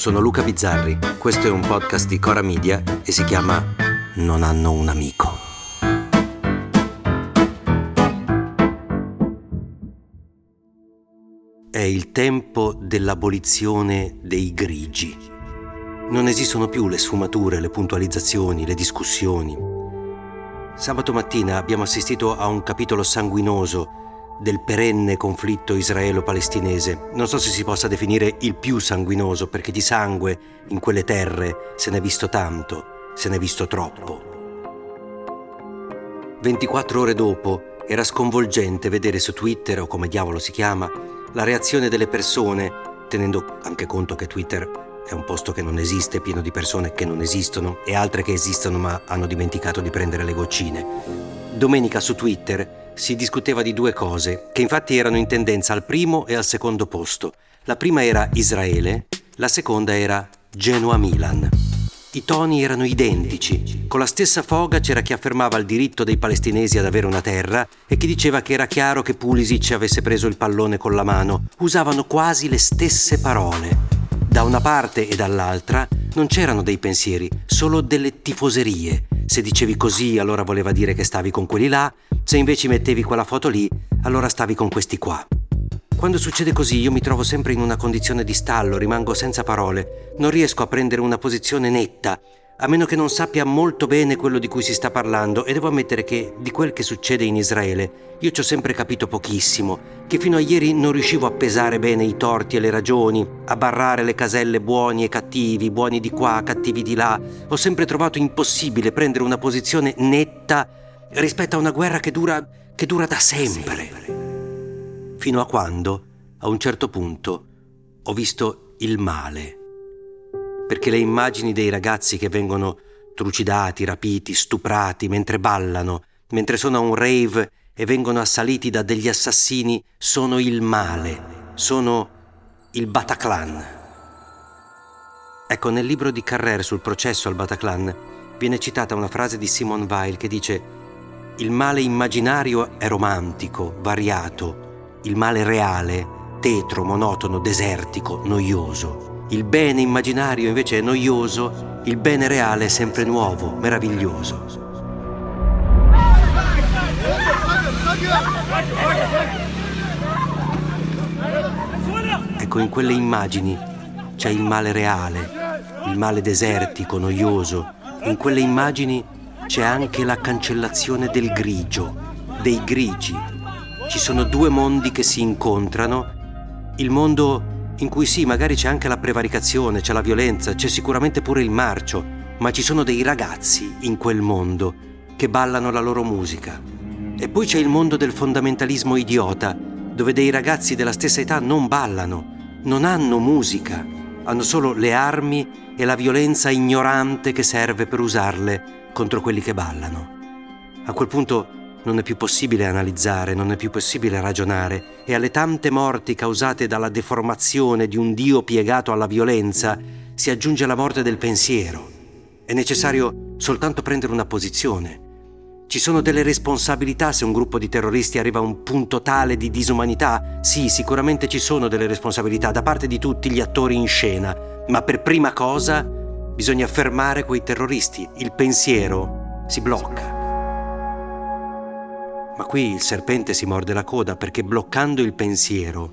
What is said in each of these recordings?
sono Luca Bizzarri, questo è un podcast di Cora Media e si chiama Non hanno un amico. È il tempo dell'abolizione dei grigi. Non esistono più le sfumature, le puntualizzazioni, le discussioni. Sabato mattina abbiamo assistito a un capitolo sanguinoso del perenne conflitto israelo-palestinese. Non so se si possa definire il più sanguinoso, perché di sangue in quelle terre se n'è visto tanto, se n'è visto troppo. 24 ore dopo era sconvolgente vedere su Twitter, o come diavolo si chiama, la reazione delle persone, tenendo anche conto che Twitter è un posto che non esiste, pieno di persone che non esistono e altre che esistono ma hanno dimenticato di prendere le goccine. Domenica su Twitter si discuteva di due cose, che infatti erano in tendenza al primo e al secondo posto. La prima era Israele, la seconda era Genoa-Milan. I toni erano identici. Con la stessa foga c'era chi affermava il diritto dei palestinesi ad avere una terra e chi diceva che era chiaro che Pulisic avesse preso il pallone con la mano. Usavano quasi le stesse parole. Da una parte e dall'altra non c'erano dei pensieri, solo delle tifoserie. Se dicevi così, allora voleva dire che stavi con quelli là, se invece mettevi quella foto lì, allora stavi con questi qua. Quando succede così io mi trovo sempre in una condizione di stallo, rimango senza parole, non riesco a prendere una posizione netta a meno che non sappia molto bene quello di cui si sta parlando e devo ammettere che di quel che succede in Israele io ci ho sempre capito pochissimo, che fino a ieri non riuscivo a pesare bene i torti e le ragioni, a barrare le caselle buoni e cattivi, buoni di qua, cattivi di là. Ho sempre trovato impossibile prendere una posizione netta rispetto a una guerra che dura, che dura da sempre. Fino a quando, a un certo punto, ho visto il male perché le immagini dei ragazzi che vengono trucidati, rapiti, stuprati mentre ballano, mentre sono a un rave e vengono assaliti da degli assassini, sono il male, sono il Bataclan. Ecco, nel libro di Carrère sul processo al Bataclan viene citata una frase di Simone Weil che dice il male immaginario è romantico, variato, il male reale, tetro, monotono, desertico, noioso. Il bene immaginario invece è noioso, il bene reale è sempre nuovo, meraviglioso. Ecco, in quelle immagini c'è il male reale, il male desertico, noioso. In quelle immagini c'è anche la cancellazione del grigio, dei grigi. Ci sono due mondi che si incontrano, il mondo in cui sì, magari c'è anche la prevaricazione, c'è la violenza, c'è sicuramente pure il marcio, ma ci sono dei ragazzi in quel mondo che ballano la loro musica. E poi c'è il mondo del fondamentalismo idiota, dove dei ragazzi della stessa età non ballano, non hanno musica, hanno solo le armi e la violenza ignorante che serve per usarle contro quelli che ballano. A quel punto non è più possibile analizzare, non è più possibile ragionare e alle tante morti causate dalla deformazione di un Dio piegato alla violenza si aggiunge la morte del pensiero. È necessario soltanto prendere una posizione. Ci sono delle responsabilità se un gruppo di terroristi arriva a un punto tale di disumanità? Sì, sicuramente ci sono delle responsabilità da parte di tutti gli attori in scena, ma per prima cosa bisogna fermare quei terroristi. Il pensiero si blocca. Ma qui il serpente si morde la coda perché bloccando il pensiero,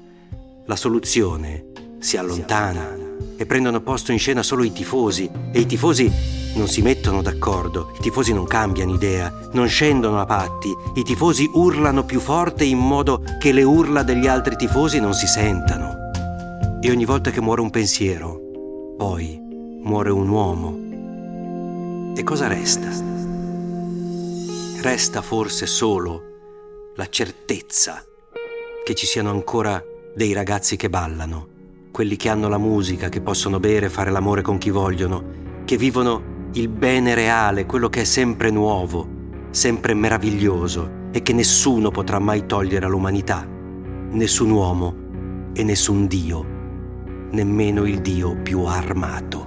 la soluzione si allontana e prendono posto in scena solo i tifosi e i tifosi non si mettono d'accordo, i tifosi non cambiano idea, non scendono a patti, i tifosi urlano più forte in modo che le urla degli altri tifosi non si sentano. E ogni volta che muore un pensiero, poi muore un uomo. E cosa resta? Resta forse solo la certezza che ci siano ancora dei ragazzi che ballano, quelli che hanno la musica, che possono bere e fare l'amore con chi vogliono, che vivono il bene reale, quello che è sempre nuovo, sempre meraviglioso e che nessuno potrà mai togliere all'umanità, nessun uomo e nessun Dio, nemmeno il Dio più armato.